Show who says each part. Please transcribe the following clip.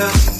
Speaker 1: La